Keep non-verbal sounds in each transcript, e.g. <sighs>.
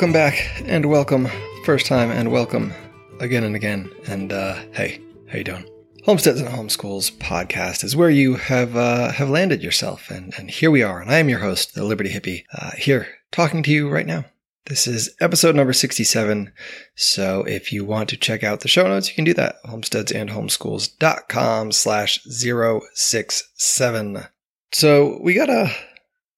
Welcome back and welcome, first time and welcome again and again. And uh, hey, how you doing? Homesteads and Homeschools podcast is where you have uh, have landed yourself, and and here we are. And I am your host, the Liberty Hippie, uh, here talking to you right now. This is episode number 67. So if you want to check out the show notes, you can do that. Homesteadsandhomeschools.com slash 067. So we got a,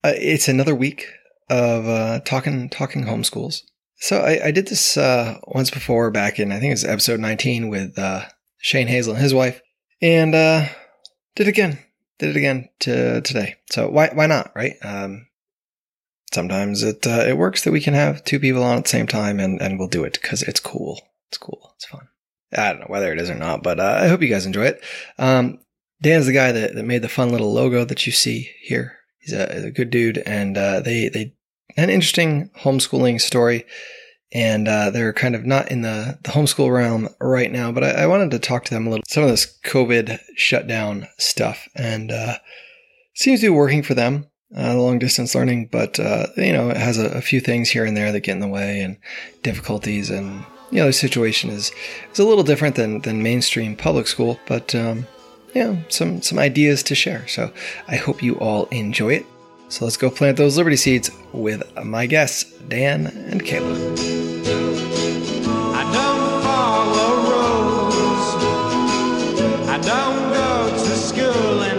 uh, it's another week of uh, talking talking homeschools. So I, I did this uh, once before back in I think it was episode 19 with uh, Shane Hazel and his wife, and uh, did it again. Did it again to today. So why why not, right? Um, sometimes it uh, it works that we can have two people on at the same time, and and we'll do it because it's cool. It's cool. It's fun. I don't know whether it is or not, but uh, I hope you guys enjoy it. Um, Dan's the guy that, that made the fun little logo that you see here. He's a, a good dude, and uh, they they an interesting homeschooling story. And uh, they're kind of not in the, the homeschool realm right now, but I, I, wanted to talk to them a little. Some of this COVID shutdown stuff, and uh, seems to be working for them, uh, long distance learning. But uh, you know, it has a, a, few things here and there that get in the way, and difficulties, and you know, the situation is is a little different than than mainstream public school. But um, yeah, some some ideas to share. So I hope you all enjoy it. So let's go plant those Liberty seeds with my guests, Dan and Kayla. I don't follow rules. I don't go to school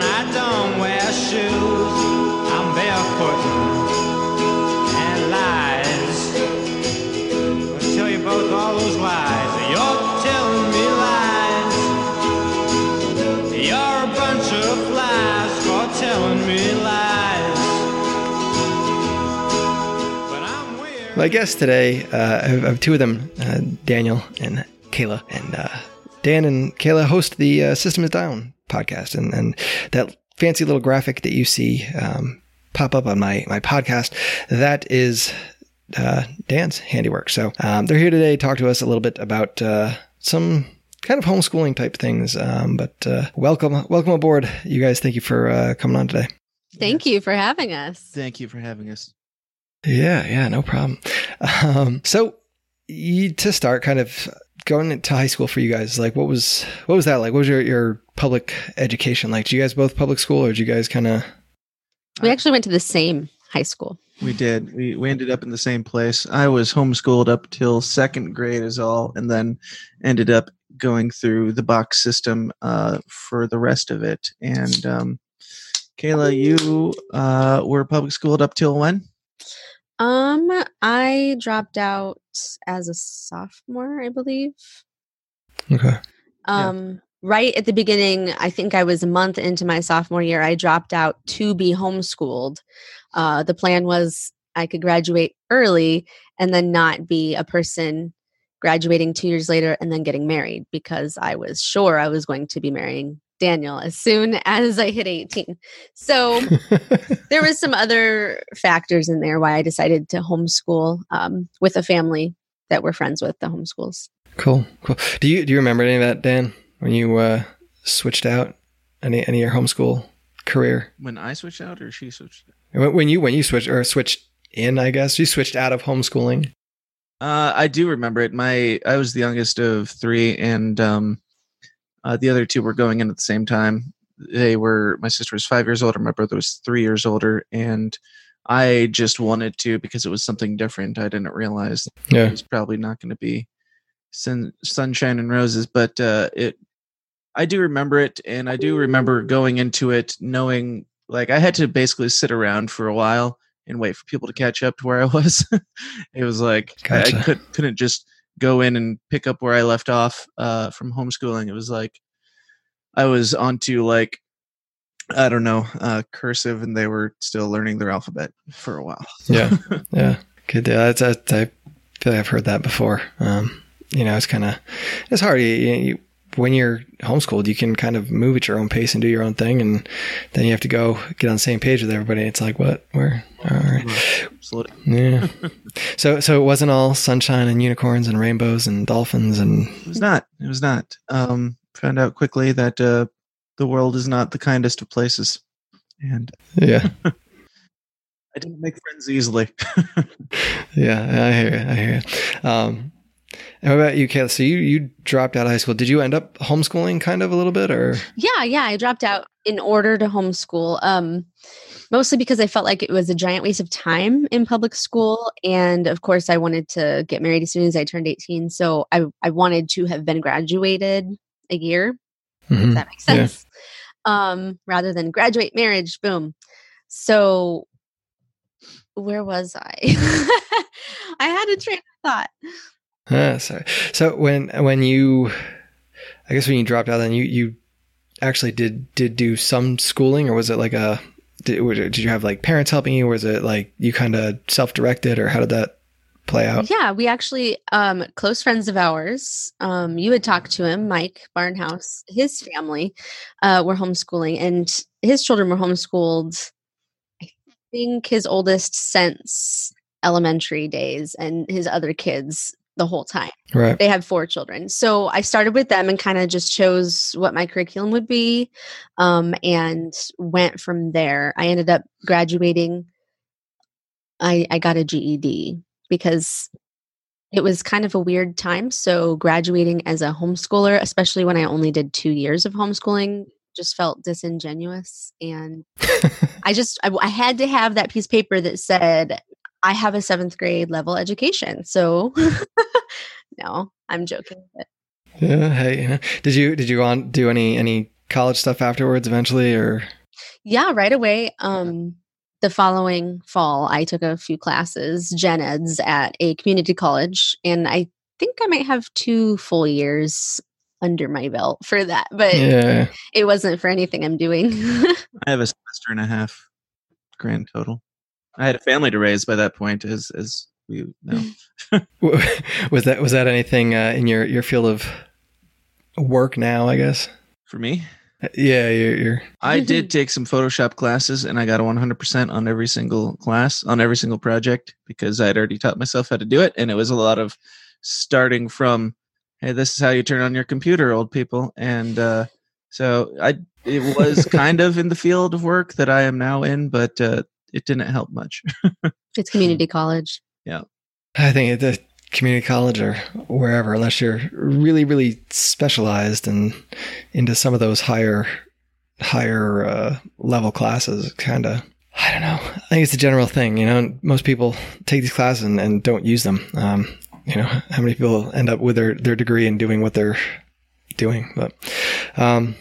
My guests today, uh, I have two of them, uh, Daniel and Kayla. And uh, Dan and Kayla host the uh, System is Down podcast. And, and that fancy little graphic that you see um, pop up on my, my podcast, that is uh, Dan's handiwork. So um, they're here today to talk to us a little bit about uh, some kind of homeschooling type things. Um, but welcome, welcome aboard, you guys. Thank you for coming on today. Thank you for having us. Thank you for having us. Yeah, yeah, no problem. Um, so, you, to start, kind of going into high school for you guys, like what was what was that like? What was your your public education like? Did you guys both public school, or did you guys kind of? We actually went to the same high school. We did. We we ended up in the same place. I was homeschooled up till second grade, is all, and then ended up going through the box system uh, for the rest of it. And um, Kayla, you uh, were public schooled up till when? Um, I dropped out as a sophomore, I believe. Okay. Um, yeah. right at the beginning, I think I was a month into my sophomore year, I dropped out to be homeschooled. Uh, the plan was I could graduate early and then not be a person graduating two years later and then getting married because I was sure I was going to be marrying Daniel as soon as I hit 18. So <laughs> there was some other factors in there why I decided to homeschool um, with a family that we're friends with, the homeschools. Cool, cool. Do you do you remember any of that, Dan, when you uh, switched out any any of your homeschool career? When I switched out, or she switched? When you when you switched or switched in, I guess you switched out of homeschooling. Uh, I do remember it. My I was the youngest of three, and um, uh, the other two were going in at the same time. They were my sister was five years older, my brother was three years older, and I just wanted to because it was something different. I didn't realize yeah. it was probably not going to be sun, sunshine and roses, but uh, it. I do remember it, and I do remember going into it knowing like I had to basically sit around for a while and wait for people to catch up to where I was. <laughs> it was like gotcha. I, I could, couldn't just go in and pick up where I left off uh, from homeschooling. It was like I was onto like I don't know uh, cursive, and they were still learning their alphabet for a while. <laughs> yeah, <laughs> yeah, good. Yeah, that's, I feel like I've heard that before. Um, you know, it's kind of it's hard. You, you, when you're homeschooled, you can kind of move at your own pace and do your own thing, and then you have to go get on the same page with everybody. It's like, what, where, all right, absolutely, yeah. <laughs> so, so it wasn't all sunshine and unicorns and rainbows and dolphins, and it was not. It was not. Um, found out quickly that uh, the world is not the kindest of places, and yeah. <laughs> I didn't make friends easily. <laughs> yeah, I hear you. I hear you. Um, and what about you, Kayla? So you you dropped out of high school. Did you end up homeschooling kind of a little bit, or? Yeah, yeah. I dropped out in order to homeschool. Um, mostly because I felt like it was a giant waste of time in public school, and of course, I wanted to get married as soon as I turned eighteen. So I I wanted to have been graduated a year. Mhm. If that makes Yeah. sense. Um, rather than graduate, marriage, boom. So where was I? <laughs> I had a train of thought. Ah, sorry. So when when you, I guess when you dropped out, then you you actually did did do some schooling, or was it like a did, did you have like parents helping you? Or was it like you kind of self directed, or how did that play out? Yeah, we actually um close friends of ours. Um you had talked to him, Mike Barnhouse, his family uh were homeschooling and his children were homeschooled I think his oldest since elementary days and his other kids the whole time. Right. They have four children. So I started with them and kind of just chose what my curriculum would be um, and went from there. I ended up graduating. I, I got a GED because it was kind of a weird time. So graduating as a homeschooler, especially when I only did two years of homeschooling, just felt disingenuous. And <laughs> I just, I, I had to have that piece of paper that said, I have a seventh grade level education. So, <laughs> no, I'm joking. But Yeah. Hey, yeah. did you did you go on do any any college stuff afterwards eventually, or yeah, right away. Um, the following fall, I took a few classes, gen eds at a community college, and I think I might have two full years under my belt for that, but yeah? it wasn't for anything I'm doing. <laughs> I have a semester and a half grand total. I had a family to raise by that point, as as we know. <laughs> Was that was that anything uh, in your your field of work now? I guess. For me, Yeah, you're. you're I did take some Photoshop classes, and I got a 100% on every single class, on every single project, because I had already taught myself how to do it, and it was a lot of starting from, "Hey, this is how you turn on your computer, old people," and uh, so I it was <laughs> kind of in the field of work that I am now in, but uh, it didn't help much. <laughs> it's community college. Yeah. I think at the community college or wherever, unless you're really, really specialized and into some of those higher, higher uh, level classes, kind of. I don't know. I think it's a general thing, you know. Most people take these classes and, and don't use them. Um, you know, how many people end up with their, their degree and doing what they're doing? But, um,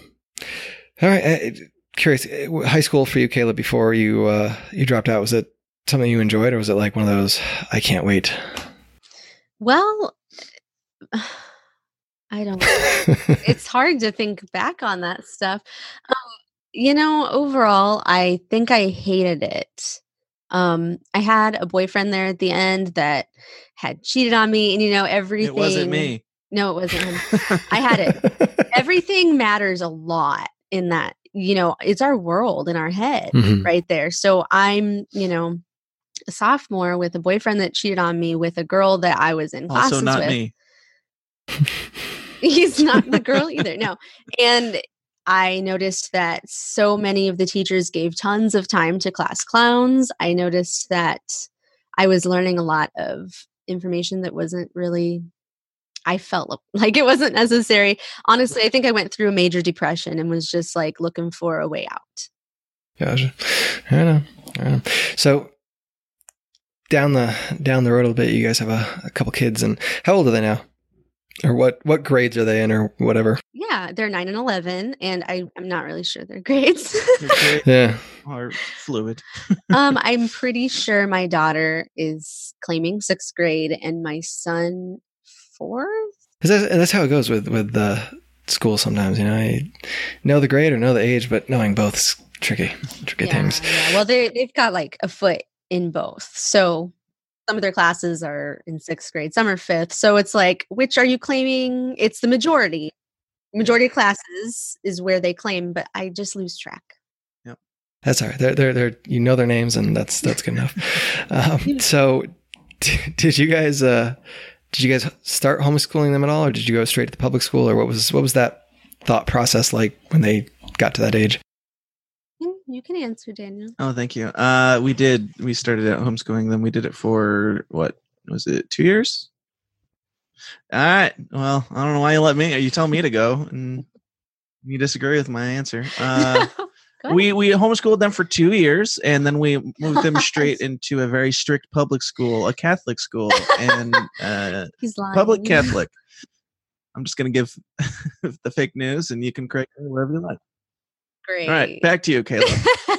all right. uh, Curious, uh, high school for you, Kayla, before you uh, you dropped out, was it something you enjoyed, or was it like one of those I can't wait? Well, <sighs> I don't know. <laughs> it's hard to think back on that stuff. Um, you know, overall, I think I hated it. Um, I had a boyfriend there at the end that had cheated on me, and you know, everything. It wasn't me. No, it wasn't him. I had it. <laughs> Everything matters a lot in that. You know, it's our world in our head Mhm. right there. So I'm, you know, a sophomore with a boyfriend that cheated on me with a girl that I was in classes Also, not with me. <laughs> he's not the girl either no and i noticed that so many of the teachers gave tons of time to class clowns i noticed that i was learning a lot of information that wasn't really i felt <laughs> like it wasn't necessary honestly i think i went through a major depression and was just like looking for a way out Gotcha. I know. I know. So down the down the road a little bit, you guys have a, a couple kids, and how old are they now? Or what what grades are they in, or whatever? yeah they're 9 and 11 and I, i'm not really sure their <laughs> grades Yeah. are fluid. um, <laughs> I'm pretty sure my daughter is claiming sixth grade and my son fourth. 'Cause that's, and that's how it goes with with the school. Sometimes you know, you know the grade or know the age, but knowing both is tricky, tricky Yeah, things. yeah. Well, they they've got like a foot in both. So some of their classes are in sixth grade, some are fifth. So it's like, which are you claiming? It's the majority. Majority of classes is where they claim, but I just lose track. That's all right. They're they're they're you know their names, and that's that's good enough. <laughs> Um, so, d- <laughs> did you guys uh did you guys start homeschooling them at all, or did you go straight to the public school, or what was what was that thought process like when they got to that age? Mm, you can answer, Daniel. Oh, thank you. Uh, we did. We started at homeschooling. Then we did it for what was it? Two years. All right. Well, I don't know why you let me. You tell me to go, and you disagree with my answer. Uh, <laughs> we we homeschooled them for two years, and then we moved them <laughs> straight into a very strict public school, a Catholic school, and uh, <laughs> He's lying. public Catholic. I'm just gonna give <laughs> the fake news, and you can correct me wherever you like. Great. All right, back to you, Kayla.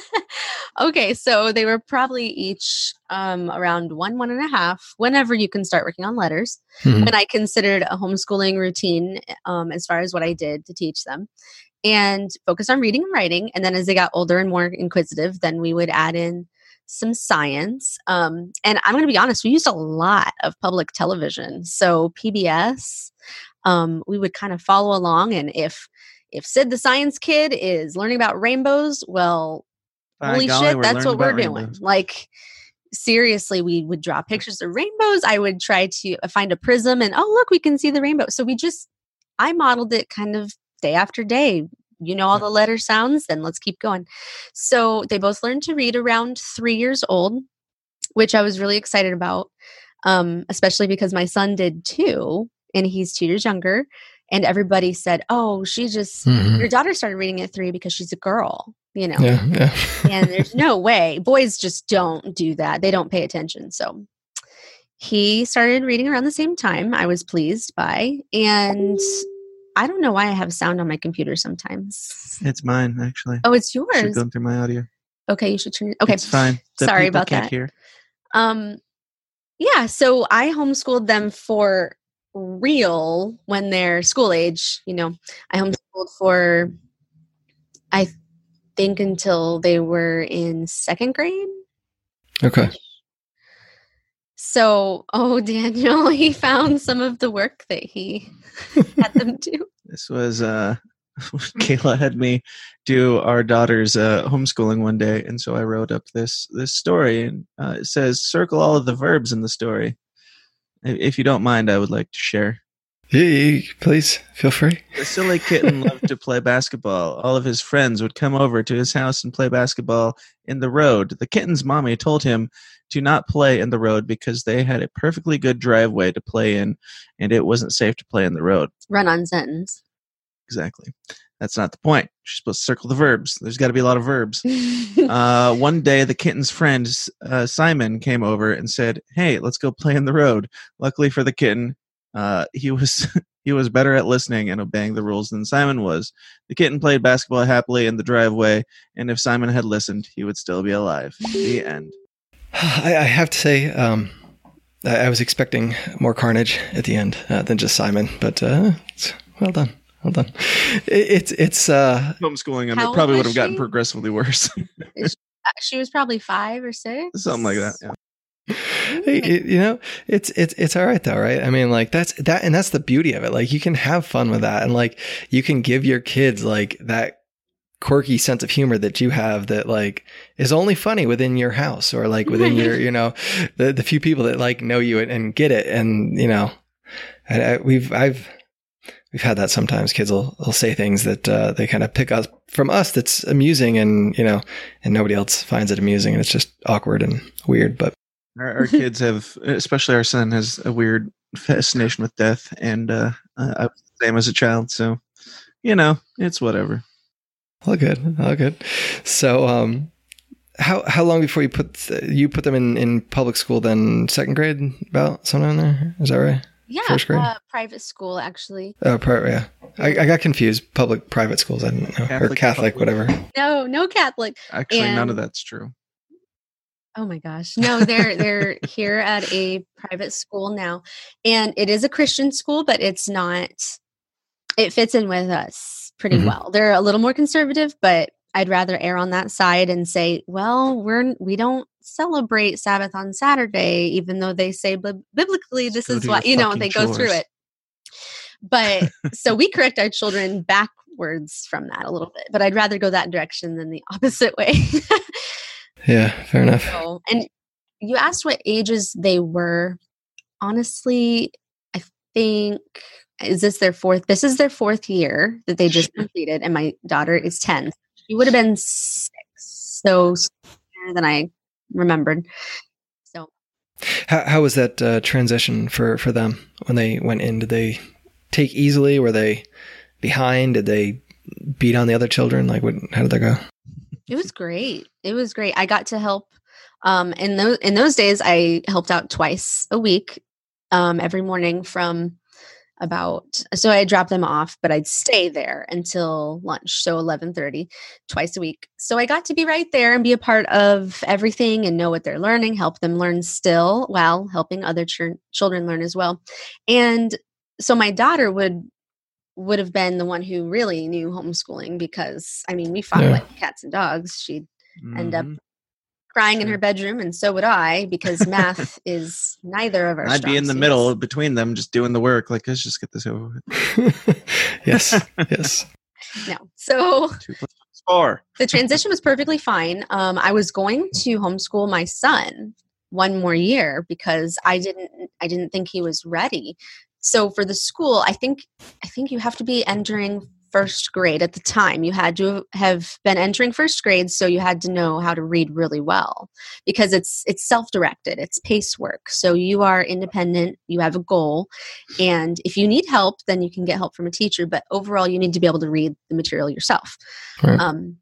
okay, so they were probably each um, around one, one and a half, whenever you can start working on letters. Mhm. And I considered a homeschooling routine um, as far as what I did to teach them and focus on reading and writing. And then as they got older and more inquisitive, then we would add in some science. Um, and I'm going to be honest, we used a lot of public television. So PBS, um, we would kind of follow along. And if if Sid the Science Kid is learning about rainbows, well, By holy golly, shit, that's what we're doing. rainbows. Like, seriously, we would draw pictures of rainbows. I would try to uh, find a prism and, oh, look, we can see the rainbow. So we just, I modeled it kind of day after day. You know all the letter sounds, then let's keep going. So they both learned to read around three years old, which I was really excited about, um, especially because my son did too, and he's two years younger. And everybody said, oh, she just, Mhm. your daughter started reading at three because she's a girl, you know? Yeah, yeah. and there's <laughs> no way boys just don't do that they don't pay attention so he started reading around the same time i was pleased by and i don't know why i have sound on my computer sometimes It's mine, actually. oh it's Should yours go through my audio. okay you should turn it okay It's fine. The Sorry about can't that. Hear. um yeah so i homeschooled them for real when they're school age you know i homeschooled for i think until they were in second grade Okay. So, oh, <laughs> Daniel, he found some of the work that he <laughs> had them <laughs> do. This was uh Kayla had me do our daughter's uh, homeschooling one day, and so I wrote up this this story, and uh, it says circle all of the verbs in the story. If if you don't mind, I would like to share. Yeah, yeah, please feel free. The silly kitten loved to play basketball. All of his friends would come over to his house and play basketball in the road. The kitten's mommy told him to not play in the road because they had a perfectly good driveway to play in, and it wasn't safe to play in the road. Run on sentence. Exactly. That's not the point. You're supposed to circle the verbs. There's got to be a lot of verbs. <laughs> Uh, one day, the kitten's friend uh, Simon came over and said, "Hey, let's go play in the road." Luckily for the kitten, uh, he was <laughs> he was better at listening and obeying the rules than Simon was. The kitten played basketball happily in the driveway, and if Simon had listened, he would still be alive. The end. <sighs> I, I have to say, um, I, I was expecting more carnage at the end uh, than just Simon, but uh, well done, well done. It, it's it's uh, Homeschooling him, How it probably would have gotten progressively worse. <laughs> Uh, she was probably five or six. Something like that. Yeah. <laughs> You know, it's it's it's all right though, right? I mean, like that's that, and that's the beauty of it. Like you can have fun with that, and like you can give your kids like that quirky sense of humor that you have that like is only funny within your house or like within your you know the the few people that like know you and, and get it, and you know, I, I, we've I've we've had that sometimes. Kids will, will say things that uh, they kind of pick up from us that's amusing, and you know, and nobody else finds it amusing, and it's just awkward and weird, but. Our, our <laughs> kids have, especially our son, has a weird fascination with death, and uh, I I was the same as a child. So, you know, it's whatever. All good, all good. So, um, how how long before you put you put them in, in public school? Then second grade, about somewhere in there. Is that right? Yeah, First grade? Uh, private school actually. Oh, pri- yeah. I, I got confused. Public, private schools. I didn't know, or Catholic, Catholic, whatever. No, no Catholic. Actually, none of that's true. Oh my gosh. <laughs> No, they're they're here at a private school now. And it is a Christian school, but it's not it fits in with us pretty Mhm. well. They're a little more conservative, but I'd rather err on that side and say, well, we're we don't celebrate Sabbath on Saturday, even though they say bib- biblically this is what you know they go through it. But so <laughs> we correct our children backwards from that a little bit, but I'd rather go that direction than the <laughs> opposite way. Yeah, fair enough. So, and you asked what ages they were. Honestly, I think is this their fourth? This is their fourth year that they just completed, and my daughter is ten. She would have been six. so sooner than I remembered. So How, how was that uh, transition for, for them when they went in? Did they take easily? Were they behind? Did they beat on the other children? Like, what, how did that go? It was <laughs> great. It was great. I got to help. Um, in those in those days, I helped out twice a week, um, every morning from about so I dropped them off, but I'd stay there until lunch, so eleven thirty, twice a week. So I got to be right there and be a part of everything and know what they're learning, help them learn still while helping other ch- children learn as well. And so my daughter would would have been the one who really knew homeschooling because I mean we fought Yeah. like cats and dogs. She'd end up Mhm. crying in her bedroom, and so would I <laughs> because math is neither of our. I'd be in the middle between them, just doing the work. Like, let's just get this over with. <laughs> yes, yes. No, so Two plus four. the transition was perfectly fine. Um, I was going to homeschool my son one more year because I didn't I didn't think he was ready. So for the school, I think I think you have to be entering first grade at the time. You had to have been entering first grade, so you had to know how to read really well because it's it's self-directed, it's pace work. So you are independent, you have a goal, and if you need help, then you can get help from a teacher. But overall, you need to be able to read the material yourself. Right. Um,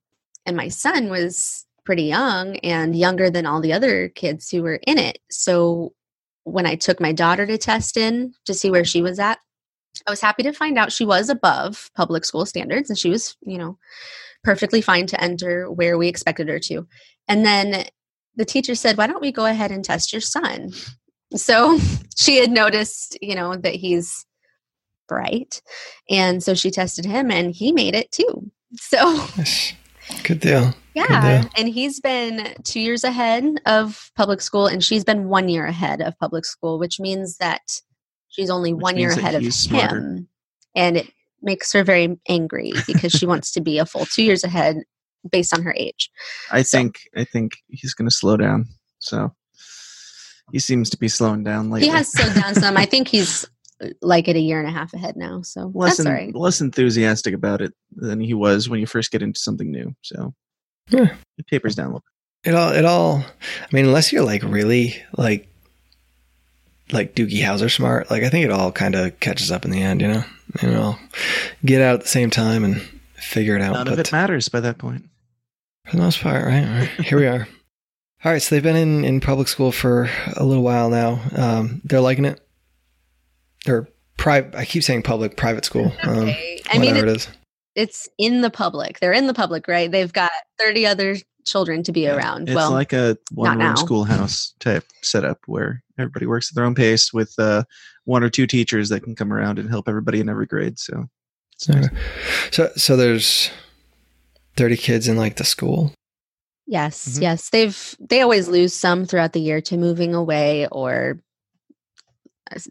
and my son was pretty young and younger than all the other kids who were in it. So when I took my daughter to test in to see where she mm-hmm. was at, I was happy to find out she was above public school standards and she was, you know, perfectly fine to enter where we expected her to. And then the teacher said, Why don't we go ahead and test your son? So <laughs> she had noticed, you know, that he's bright. And so she tested him and he made it too. So. Good deal. yeah, deal. and he's been two years ahead of public school, and she's been one year ahead of public school, which means that she's only Which one year ahead of smarter. him, and it makes her very angry because she wants to be a full two years ahead based on her age. I So- think I think he's going to slow down. So he seems to be slowing down lately. He has slowed down some. I think he's like it a year and a half ahead now, so less that's en- all right. less enthusiastic about it than he was when you first get into something new. So Yeah. it tapers down a little. It all, it all, I mean, unless you're like really like, like Doogie Howser smart, like I think it all kind of catches up in the end, you know? You know, get out at the same time and figure it out. None of it matters by that point. For the most part, right? right. Here we are. <laughs> All right, so they've been in, in public school for a little while now. Um, they're liking it. Or private. I keep saying public, private school. <laughs> Um, Okay. I mean, whatever it, it is. it's in the public. They're in the public, right? They've got thirty other children to be Yeah. around. It's well, like a one room schoolhouse type setup where everybody works at their own pace with uh, one or two teachers that can come around and help everybody in every grade. So it's nice. Okay. So, so there's 30 kids in like the school. Yes, Mhm. yes. They've they always lose some throughout the year to moving away or s-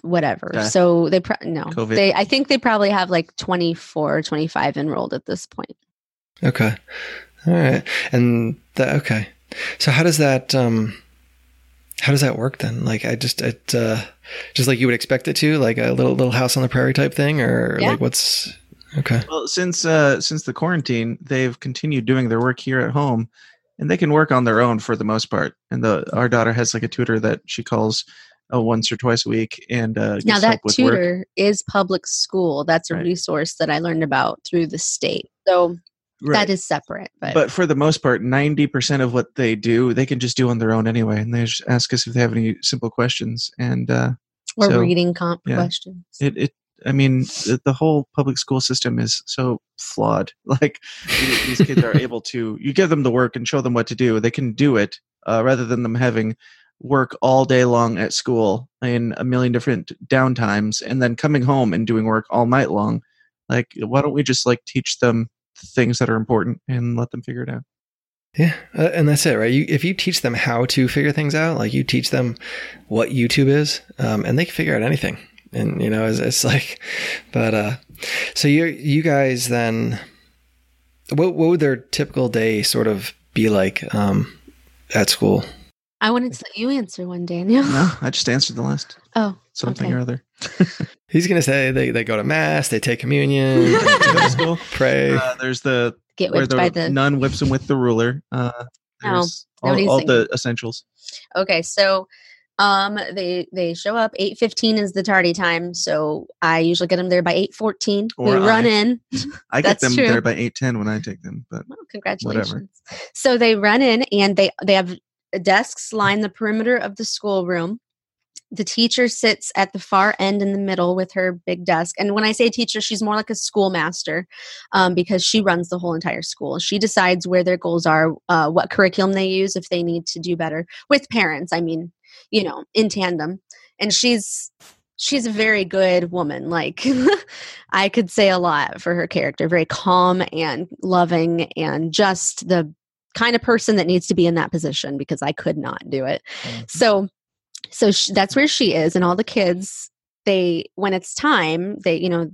whatever. Death. So they pro- no. COVID. They I think they probably have like 24 25 enrolled at this point. Okay. All right. And that, okay. So how does that, um, how does that work then? Like, I just, it, uh, just like you would expect it to, like a little, little house on the prairie type thing, or Yeah. like what's, okay. Well, since uh, since the quarantine, they've continued doing their work here at home, and they can work on their own for the most part. And the our daughter has like a tutor that she calls uh, once or twice a week, and uh, now that with work. tutor is public school. That's a Right. resource that I learned about through the state. So Right. that is separate, but, but for the most part, ninety percent of what they do, they can just do on their own anyway. And they just ask us if they have any simple questions, and uh, or so, reading comp yeah. questions. it, it I mean, the, the whole public school system is so flawed. <laughs> Like these these kids are able to, you give them the work and show them what to do, they can do it, uh, rather than them having work all day long at school in a million different downtimes, and then coming home and doing work all night long. Like, why don't we just like teach them things that are important and let them figure it out? Yeah. Uh, and that's it, right? You, if you teach them how to figure things out, like you teach them what YouTube is, um, and they can figure out anything. And, you know, it's, it's like, but, uh, so you, you guys then, what, what would their typical day sort of be like, um, at school? I wanted to let you answer one, Daniel. No, I just answered the last <laughs> Oh, something Okay. or other. <laughs> He's going to say they, they go to mass, they take communion, <laughs> they Go to school. pray. Uh, there's the get where whipped the, by the nun whips him with the ruler. Uh, No, all, all the essentials. Okay, so um they they show up 8:15 is the tardy time, so I usually get them there by 8:14. We Or run I. in. I get them true. there by eight ten when I take them, but Well, congratulations. So they run in and they they have desks line the perimeter of the schoolroom. The teacher sits at the far end in the middle with her big desk. And when I say teacher, she's more like a schoolmaster um, because she runs the whole entire school. She decides where their goals are, uh, what curriculum they use if they need to do better with parents. I mean, you know, in tandem. And she's she's a very good woman. Like <laughs> I could say a lot for her character. Very calm and loving and just the kind of person that needs to be in that position because I could not do it. Mm. So so sh- that's where she is and all the kids they when it's time they you know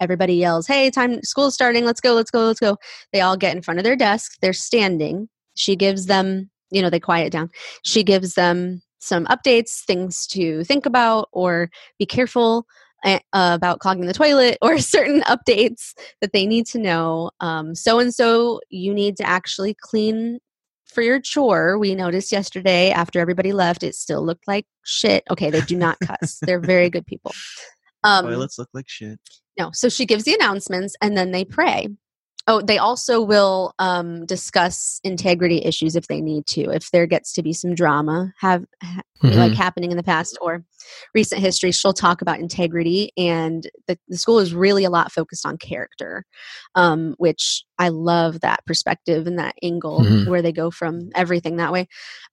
everybody yells hey time school's starting let's go let's go let's go. They all get in front of their desk they're standing. She gives them you know they quiet down. She gives them some updates things to think about or be careful about clogging the toilet or <laughs> certain updates that they need to know. So and so you need to actually clean for your chore. We noticed yesterday after everybody left it still looked like shit. Okay they do not cuss. <laughs> They're very good people. Um toilets look like shit. no so she gives the announcements and then they pray oh they also will um, discuss integrity issues if they need to if there gets to be some drama have ha- like happening in the past or recent history she'll talk about integrity and the, the school is really a lot focused on character um, which i love that perspective and that angle Mhm. where they go from everything that way.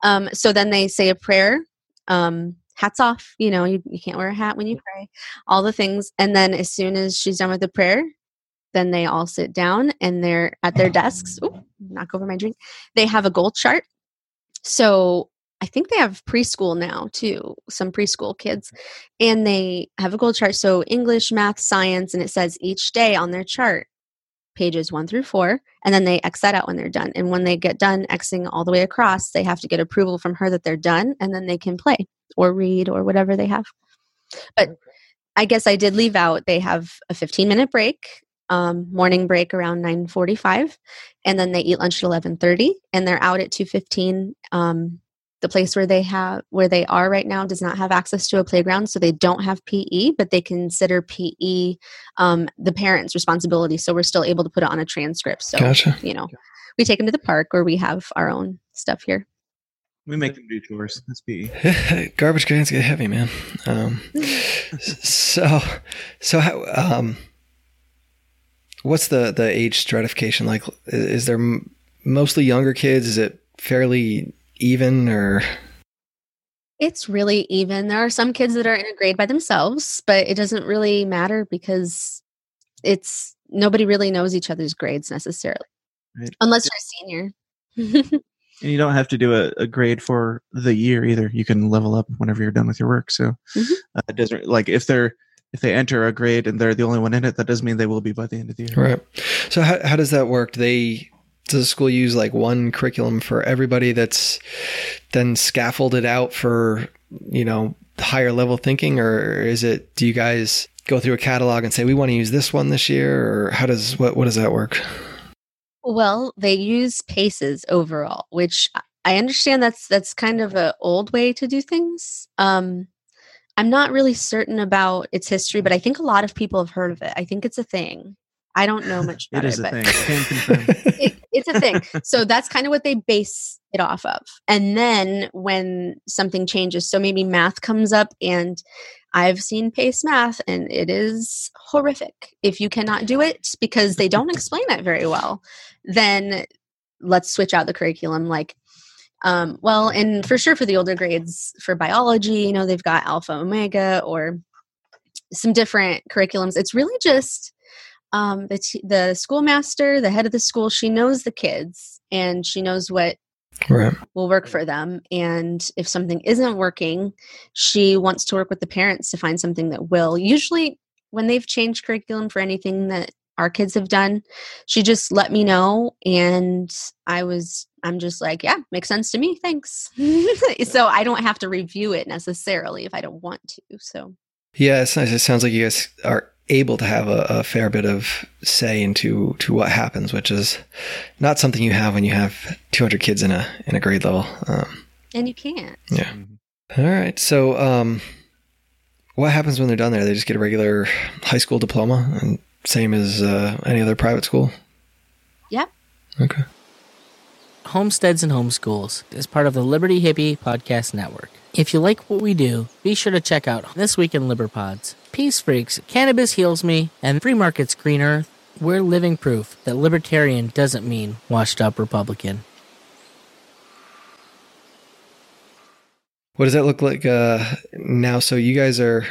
Um, so then they say a prayer um, hats off you know you, you can't wear a hat when you pray all the things and then as soon as she's done with the prayer then they all sit down and they're at their desks. Ooh, knock over my drink. They have a goal chart. So i think they have preschool now too some preschool kids and they have a goal chart. So english math science and it says each day on their chart pages one through four and then they x that out when they're done. And when they get done xing all the way across they have to get approval from her that they're done and then they can play or read or whatever they have. But i guess i did leave out they have a 15 minute break um, morning break around 9.45 and then they eat lunch at 11.30 and they're out at 2.15 um, the place where they have where they are right now does not have access to a playground so they don't have pe but they consider pe um, the parents responsibility so we're still able to put it on a transcript so Gotcha. you know we take them to the park or we have our own stuff here We make them do chores. That's PE. <laughs> Garbage cans get heavy, man. Um, <laughs> so, so how? Um, what's the the age stratification like? Is there mostly younger kids? Is it fairly even, or It's really even. There are some kids that are in a grade by themselves, but it doesn't really matter because it's nobody really knows each other's grades necessarily, Right. unless you're a senior. <laughs> And you don't have to do a, a grade for the year either. You can level up whenever you're done with your work. So Mhm. uh, it doesn't like if they're if they enter a grade and they're the only one in it, that doesn't mean they will be by the end of the year. right? So how how does that work? Do they does the school use like one curriculum for everybody that's then scaffolded out for you know higher level thinking, or is it? Do you guys go through a catalog and say we want to use this one this year, or how does what what does that work? well, they use paces overall, which I- I understand that's that's kind of a old way to do things. Um, I'm not really certain about its history, but I mm. think a lot of people have heard of it. I think it's a thing. I don't know much about It it, is a thing. Can confirm. <laughs> it, it's a thing. So that's kind of what they base it off of. And then when something changes, so maybe math comes up, and I've seen PACE math, and it is horrific. If you cannot do it because they don't <laughs> explain it very well, then let's switch out the curriculum. Like, um, well, and for sure for the older grades for biology, you know, they've got alpha, omega, or some different curriculums. It's really just um, the t- the schoolmaster, the head of the school. She knows the kids, and she knows what right. will work for them. And if something isn't working, she wants to work with the parents to find something that will. Usually, when they've changed curriculum for anything that our kids have done, she just let me know, and I was. I'm just like, yeah, makes sense to me. Thanks. <laughs> so I don't have to review it necessarily if I don't want to. So Yeah, it's nice. It sounds like you guys are able to have a, a, fair bit of say into to what happens, which is not something you have when you have 200 kids in a in a grade level. Um, and you can't. Yeah. All right. So, um, what happens when they're done there? They just get a regular high school diploma, and same as uh, any other private school. Yep. Okay. Homesteads and Homeschools is part of the Liberty Hippie Podcast Network. If you like what we do, be sure to check out This Week in Liberpods. Peace Freaks, Cannabis Heals Me, and Free Markets Green Earth, we're living proof that libertarian doesn't mean washed up Republican. What does that look like uh, now? So you guys are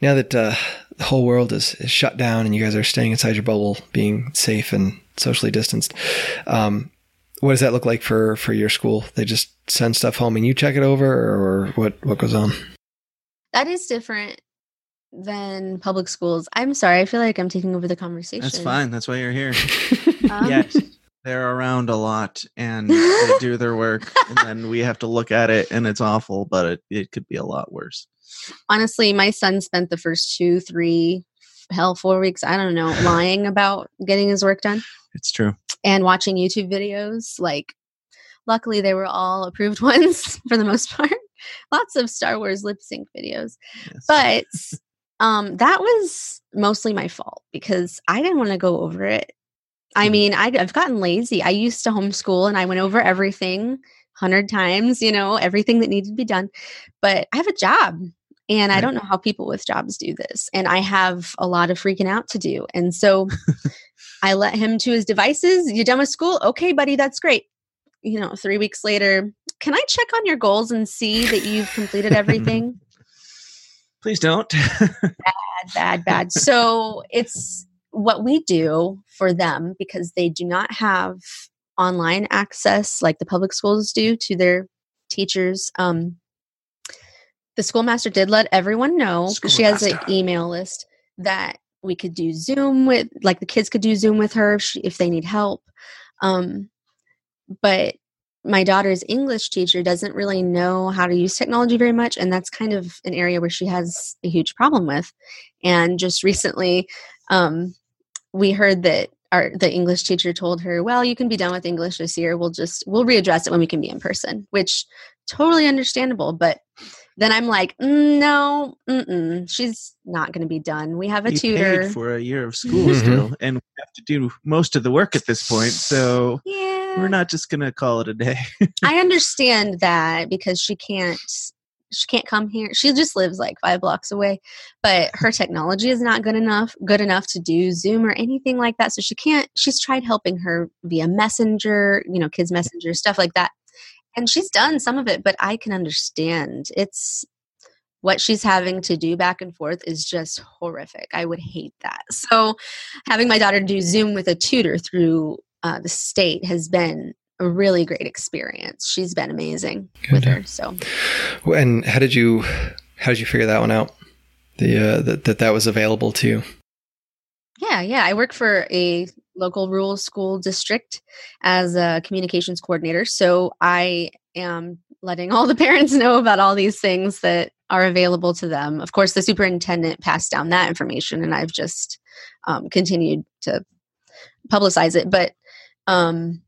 now that uh, the whole world is, is, shut down and you guys are staying inside your bubble, being safe and socially distanced. Um, what does that look like for for your school? They just send stuff home and you check it over, or what what goes on? That is different than public schools. I'm sorry. I feel like I'm taking over the conversation. That's fine. That's why you're here. <laughs> um, yes, they're around a lot and they do their work, <laughs> and then we have to look at it, and it's awful, but it it could be a lot worse. Honestly, my son spent the first two, three, hell, four weeks. I don't know, lying about getting his work done. It's true. And watching YouTube videos, like luckily they were all approved <laughs> ones for the most part. Lots of Star Wars lip sync videos. Yes. But um that was mostly my fault because I didn't want to go over it. I mm-hmm. mean, I, I've gotten lazy. I used to homeschool and I went over everything hundred times, you know, everything that needed to be done. But I have a job and I don't know how people with jobs do this. And I have a lot of freaking out to do. And so <laughs> I let him to his devices. You done with school? Okay, buddy, that's great. You know, three weeks later, can I check on your goals and see that you've completed everything? <laughs> Please don't. <laughs> bad, bad, bad. So it's what we do for them because they do not have online access like the public schools do to their teachers. Um, the schoolmaster did let everyone know she has an email list that we could do Zoom with, like the kids could do Zoom with her if, she, if they need help. Um, but my daughter's English teacher doesn't really know how to use technology very much, and that's kind of an area where she has a huge problem with. And just recently, um, we heard that our the English teacher told her, "Well, you can be done with English this year. We'll just we'll readdress it when we can be in person," which totally understandable. But then I'm like, mm, no, mm-mm, she's not going to be done. We have a you tutor for a year of school mm-hmm. still, and we have to do most of the work at this point. So yeah. we're not just going to call it a day. <laughs> I understand that because she can't she can't come here. She just lives like five blocks away, but her technology is not good enough good enough to do Zoom or anything like that. So she can't. She's tried helping her via Messenger, you know, kids Messenger stuff like that and she's done some of it but i can understand. It's what she's having to do back and forth is just horrific. I would hate that. <laughs> So having my daughter do zoom with a tutor through uh, the state has been a really great experience. She's been amazing Good. with her so. And how did you how did you figure that one out? The uh, that, that that was available to you? Yeah yeah. I work for a local rural school district as a communications coordinator. So I am letting all the <laughs> parents know about all these things that are available to them. Of course, the superintendent passed down that information, and I've just um, continued to publicize it. But um,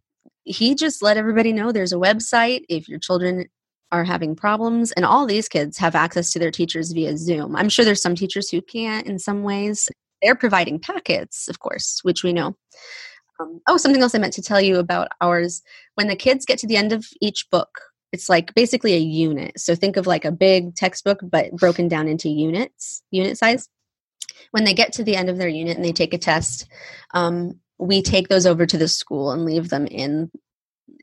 he just let everybody know there's a website if your children are having problems and all these kids have access to their teachers via zoom i'm sure there's some teachers who can't in some ways they're providing packets, of course, which we know. Um, oh, something else I meant to tell you about ours. When the kids get to the end of each book, it's like basically a unit. So think of like a big textbook, but broken down into units, unit size. When they get to the end of their unit and they take a test, um, we take those over to the school and leave them in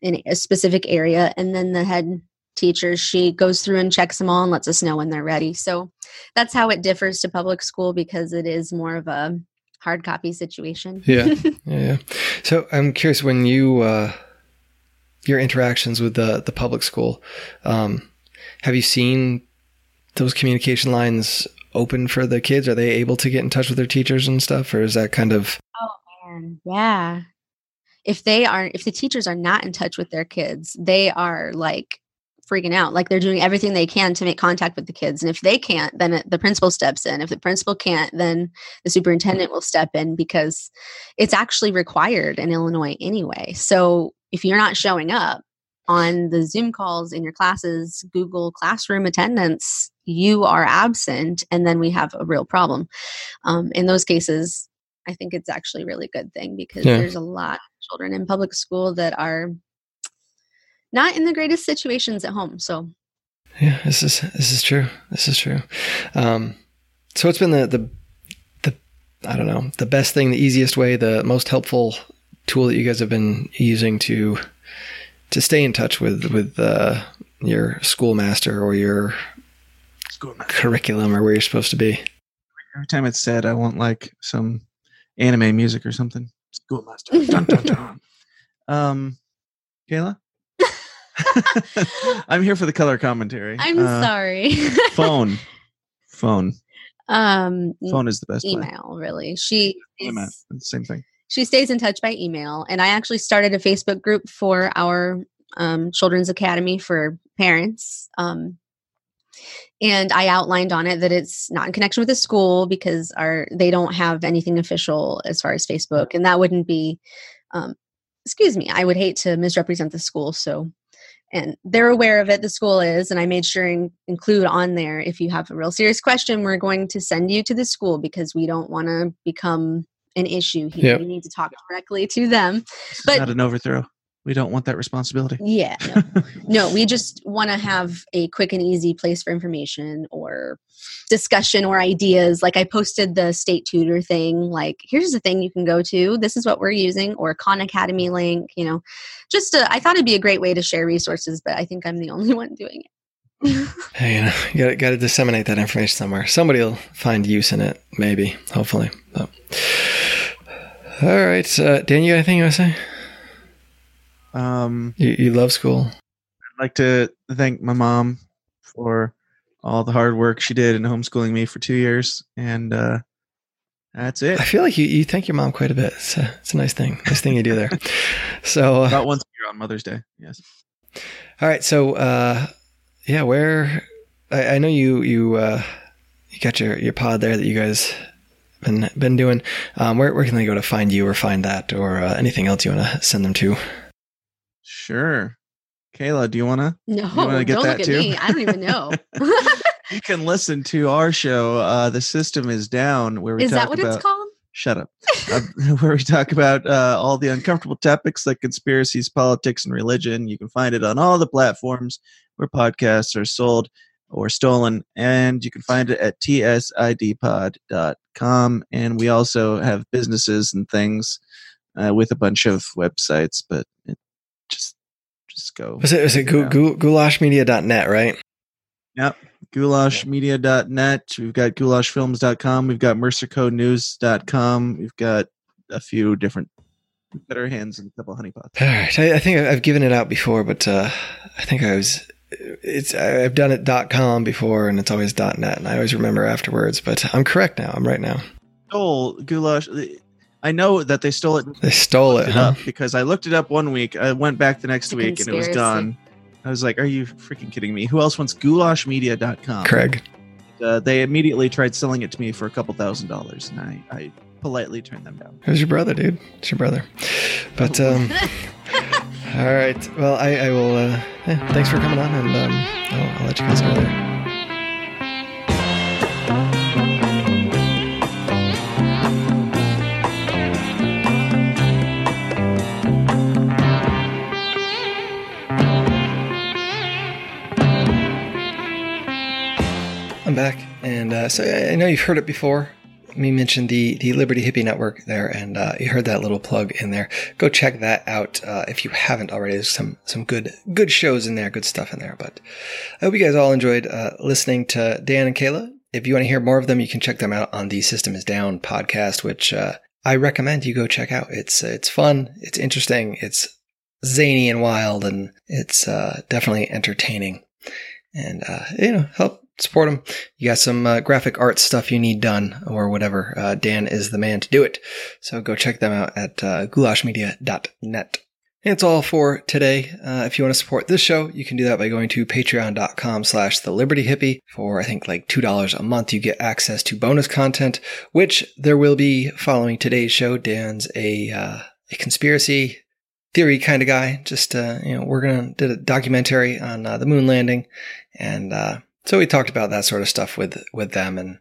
in a specific area, and then the head teachers. She goes through and checks them all and lets us know when they're ready. So that's how it differs to public school because it is more of a hard copy situation. <laughs> yeah. Yeah. So I'm curious when you, uh, your interactions with the, the public school, um, have you seen those communication lines open for the kids? Are they able to get in touch with their teachers and stuff? Or is that kind of. Oh, man. Yeah. If they aren't, if the teachers are not in touch with their kids, they are like freaking out. Like they're doing everything they can to make contact with the kids. And if they can't, then the principal steps in. If the principal can't, then the superintendent will step in because it's actually required in Illinois anyway. So if you're not showing up on the Zoom calls in your classes, Google Classroom attendance, you are absent, and then we have a real problem. Um, in those cases, I think it's actually a really good thing because Yeah. there's a lot of children in public school that are not in the greatest situations at home. So Yeah, this is this is true. This is true. Um, so what's been the the the I don't know the best thing, the easiest way, the most helpful tool that you guys have been using to to stay in touch with with uh, your schoolmaster or your Schoolmaster. curriculum or where you're supposed to be. Every time it's said, I want like some anime music or something. <laughs> Schoolmaster. dun, dun, dun. Um, Kayla. <laughs> I'm here for the color commentary. I'm Uh, sorry. <laughs> Phone. Phone. um, Phone is the best. way. email really. She is- same thing. she stays in touch by email and i actually started a facebook group for our um, children's academy for parents um, and i outlined on it that it's not in connection with the school because our they don't have anything official as far as facebook and that wouldn't be um, excuse me i would hate to misrepresent the school so and they're aware of it the school is and i made sure and include on there if you have a real serious question we're going to send you to the school because we don't want to become an issue here Yep. you need to talk directly to them This But- not an overthrow. We don't want that responsibility. yeah <laughs> no, no we just want to have a quick and easy place for information or discussion or ideas like i posted the state tutor thing like here's the thing you can go to this is what we're using or khan academy link you know just to, i thought it'd be a great way to share resources but i think i'm the only <laughs> one doing it Hey, you know, you got got to disseminate that information somewhere. Somebody will find use in it, maybe, hopefully. So. All right, uh, Dan, you got anything you want to say? Um, You, you love school. I'd like to thank my mom for all the hard work she did in homeschooling me for two years, and uh, that's it. I feel like you, you thank your mom quite a bit. It's a, it's a nice thing. Nice thing you do there. <laughs> So, uh, About once a year on Mother's Day. Yes. all right. So, uh, yeah, where I, I know you you uh, you got your, your pod there that you guys been been doing. Um, where where can they go to find you or find that or uh, anything else you want to send them to? Sure. Kayla, do you want to? no you wanna get don't that look at too? me i don't even know <laughs> You can listen to our show. Uh, the system is down, where we is talk that what about. it's called Shut up. uh, <laughs> where we talk about uh, all the uncomfortable topics like conspiracies, politics, and religion. You can find it on all the platforms where podcasts are sold or stolen. And you can find it at tsidpod.com. And we also have businesses and things uh, with a bunch of websites, but it just go. Was it was it check gu- gu- goulashmedia.net, right? Yep. Goulashmedia.net. We've got goulashfilms.com. We've got mercercodenews.com. We've got a few different. We've got our hands in a couple of honeypots. All right. I, I think I've given it out before, but uh, I think I was. It's I've done it .com before, and it's always .net, and I always remember afterwards. But I'm correct now. I'm right now. Stole goulash. I know that they stole it, They stole it, it huh? because I looked it up one week. I went back the next It's a week and it was gone. I was like, "Are you freaking kidding me? Who else wants goulashmedia.com?" Craig. Uh, they immediately tried selling it to me for a couple thousand dollars, and I, I politely turned them down. Who's your brother, dude? It's your brother. But um, <laughs> all right. Well, I, I will. Uh, yeah, thanks for coming on, and um, I'll, I'll let you guys go there. I'm back, and uh, so I know you've heard it before. Me mentioned the the Liberty Hippie Network there, and uh, you heard that little plug in there. Go check that out uh, if you haven't already. There's some some good good shows in there, good stuff in there. But I hope you guys all enjoyed uh, listening to Dan and Kayla. If you want to hear more of them, you can check them out on the System Is Down podcast, which uh, I recommend you go check out. It's it's fun, it's interesting, it's zany and wild, and it's uh, definitely entertaining. And uh, you know, help support them. You got some uh, graphic art stuff you need done or whatever. Uh, Dan is the man to do it. So go check them out at uh, goulashmedia.net. It's all for today. Uh, if you want to support this show, you can do that by going to patreon.com slash the liberty hippie for I think like $2 a month. You get access to bonus content, which there will be following today's show. Dan's a, uh, a conspiracy theory kind of guy. Just, uh, you know, we're going to did a documentary on uh, the moon landing. And, uh, so we talked about that sort of stuff with, with them and,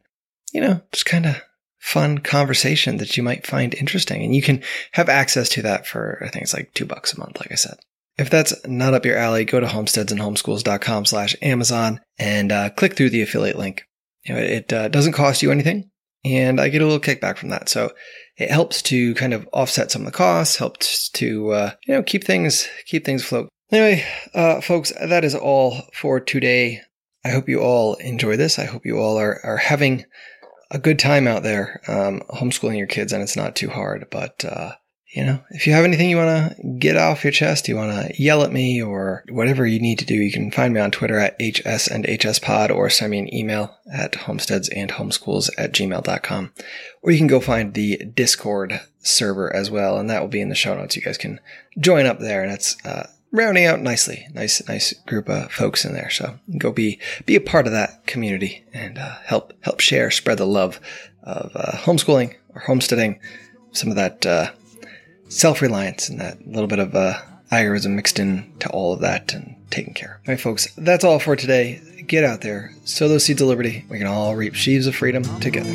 you know, just kind of fun conversation that you might find interesting. And you can have access to that for, I think it's like two bucks a month, like I said. If that's not up your alley, go to homesteadsandhomeschools.com slash Amazon and uh, click through the affiliate link. You know, it uh, doesn't cost you anything and I get a little kickback from that. So it helps to kind of offset some of the costs, helps to, uh, you know, keep things, keep things afloat. Anyway, uh, folks, that is all for today. I hope you all enjoy this. I hope you all are, are having a good time out there um, homeschooling your kids, and it's not too hard. But uh, you know, if you have anything you want to get off your chest, you want to yell at me or whatever you need to do, you can find me on Twitter at HS and HS Pod or send me an email at homesteads and homeschools at gmail.com. Or you can go find the Discord server as well, and that will be in the show notes. You guys can join up there, and it's uh, rounding out nicely. Nice, nice group of folks in there. So go be be a part of that community and uh, help help share, spread the love of uh, homeschooling or homesteading. Some of that uh, self reliance and that little bit of uh, agorism mixed in to all of that and taken care. All right, folks, that's all for today. Get out there, sow those seeds of liberty. We can all reap sheaves of freedom together.